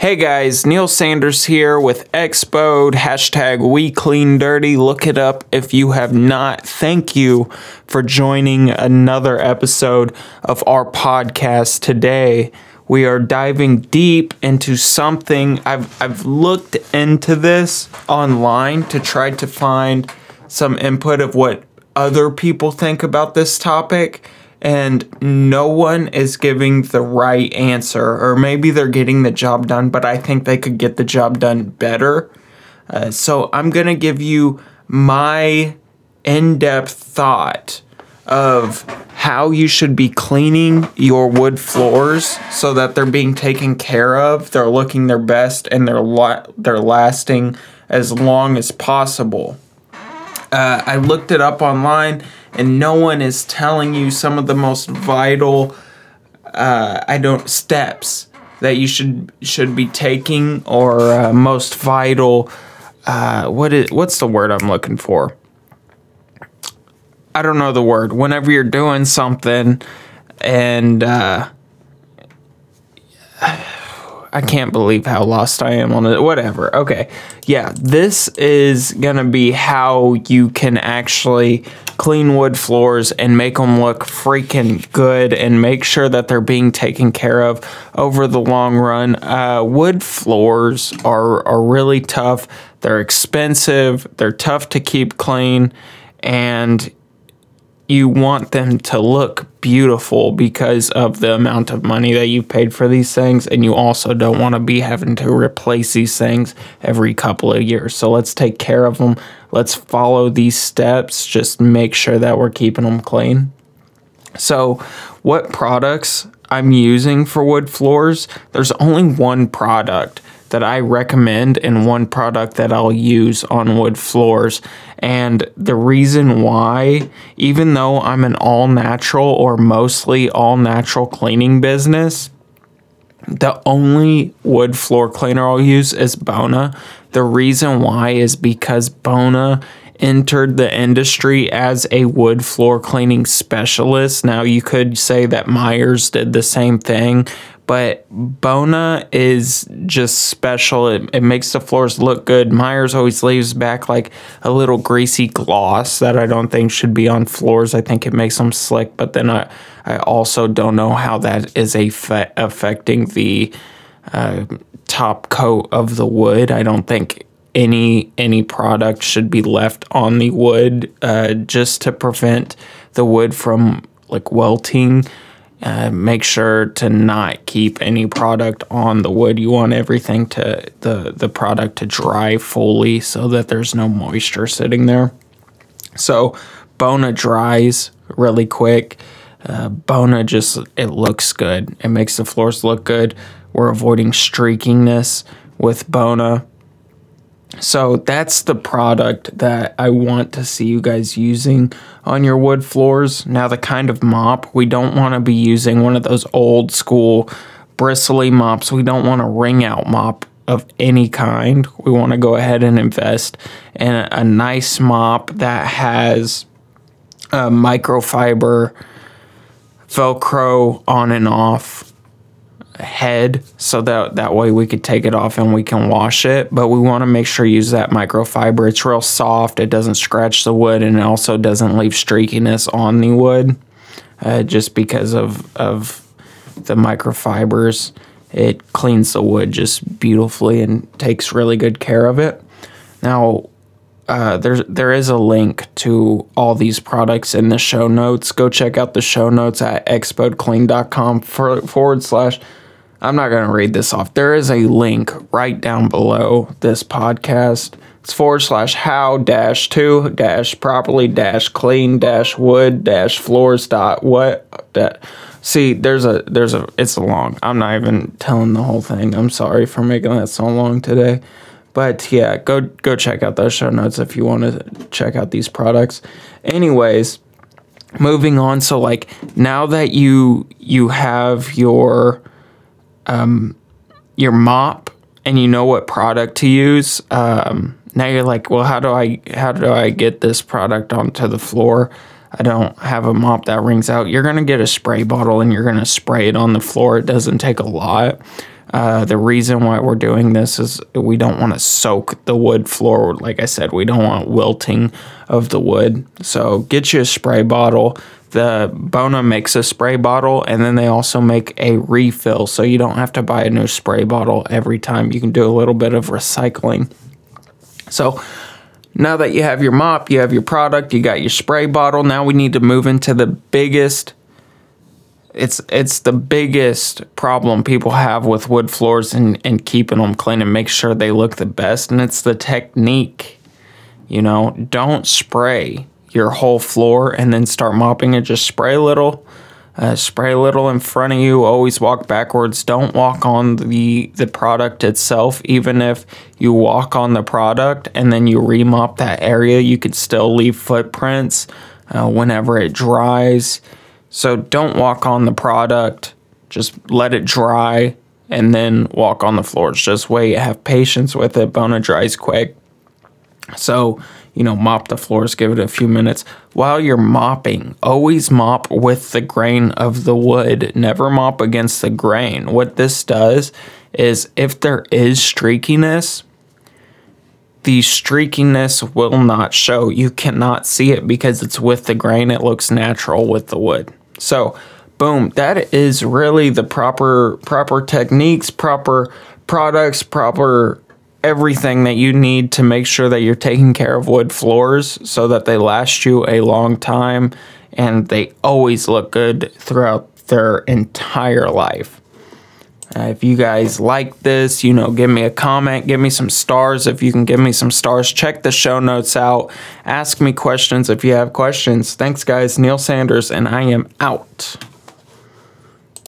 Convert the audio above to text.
Hey guys, Neil Sanders here with Expode, hashtag We Clean Dirty. Look it up if you have not. Thank you for joining another episode of our podcast today. We are diving deep into something. I've, I've looked into this online to try to find some input of what other people think about this topic and no one is giving the right answer, or maybe they're getting the job done, but I think they could get the job done better. Uh, so I'm gonna give you my in depth thought of how you should be cleaning your wood floors so that they're being taken care of, they're looking their best, and they're la- they're lasting as long as possible. Uh, I looked it up online and no one is telling you some of the most vital uh, I don't steps that you should should be taking or uh, most vital uh, what is what's the word I'm looking for? I don't know the word. Whenever you're doing something and uh, I can't believe how lost I am on it. Whatever. Okay. Yeah, this is going to be how you can actually clean wood floors and make them look freaking good and make sure that they're being taken care of over the long run. Uh, wood floors are, are really tough, they're expensive, they're tough to keep clean, and you want them to look beautiful because of the amount of money that you paid for these things and you also don't want to be having to replace these things every couple of years. So let's take care of them let's follow these steps. Just make sure that we're keeping them clean. So what products i'm using for wood floors there's only one product that I recommend and one product that I'll use on wood floors. And the reason why, even though I'm an all natural or mostly all natural cleaning business, the only wood floor cleaner I'll use is Bona. The reason why is because Bona entered the industry as a wood floor cleaning specialist. Now, you could say that Myers did the same thing, but Bona is just special. It, it makes the floors look good. Myers always leaves back like a little greasy gloss that I don't think should be on floors. I think it makes them slick, but then I, I also don't know how that is fe- affecting the uh, top coat of the wood. I don't think any any product should be left on the wood uh, just to prevent the wood from like welting uh, make sure to not keep any product on the wood. You want everything to the the product to dry fully so that there's no moisture sitting there. So Bona dries really quick. Uh, Bona just it looks good. It makes the floors look good. We're avoiding streakiness with Bona. So that's the product that I want to see you guys using on your wood floors. Now, the kind of mop, we don't want to be using one of those old school bristly mops. We don't want a wring out mop of any kind. We want to go ahead and invest in a nice mop that has a microfiber Velcro on and off head so that that way we could take it off and we can wash it. But we want to make sure you use that microfiber. It's real soft. It doesn't scratch the wood and it also doesn't leave streakiness on the wood uh, just because of of the microfibers. It cleans the wood just beautifully and takes really good care of it. Now uh, there's there is a link to all these products in the show notes. Go check out the show notes at expodeclean.com forward slash I'm not going to read this off. There is a link right down below this podcast. It's forward slash how dash two dash properly dash clean dash wood dash floors dot what that. See, there's a there's a it's a long. I'm not even telling the whole thing. I'm sorry for making that so long today. But yeah, go go check out those show notes if you want to check out these products. Anyways, moving on. So like now that you you have your um, your mop and you know what product to use. Um, now you're like, well, how do I how do I get this product onto the floor? I don't have a mop that wrings out. You're gonna get a spray bottle and you're gonna spray it on the floor. It doesn't take a lot. Uh, the reason why we're doing this is we don't want to soak the wood floor. Like I said, we don't want wilting of the wood. So get you a spray bottle. The Bona makes a spray bottle and then they also make a refill. So you don't have to buy a new spray bottle every time. You can do a little bit of recycling. So now that you have your mop, you have your product, you got your spray bottle, now we need to move into the biggest it's it's the biggest problem people have with wood floors and, and keeping them clean and make sure they look the best and it's the technique. You know, don't spray your whole floor and then start mopping it. Just spray a little, uh, spray a little in front of you. Always walk backwards. Don't walk on the the product itself. Even if you walk on the product and then you remop that area, you could still leave footprints uh, whenever it dries. So don't walk on the product. Just let it dry and then walk on the floors. Just wait. Have patience with it. Bona dries quick. So you know, mop the floors, give it a few minutes. While you're mopping, always mop with the grain of the wood, never mop against the grain. What this does is if there is streakiness, the streakiness will not show. You cannot see it because it's with the grain. It looks natural with the wood. So, boom, that is really the proper proper techniques, proper products, proper everything that you need to make sure that you're taking care of wood floors so that they last you a long time and they always look good throughout their entire life. Uh, if you guys like this, you know, give me a comment, give me some stars. If you can give me some stars, check the show notes out. Ask me questions if you have questions. Thanks, guys. Neil Sanders, and I am out.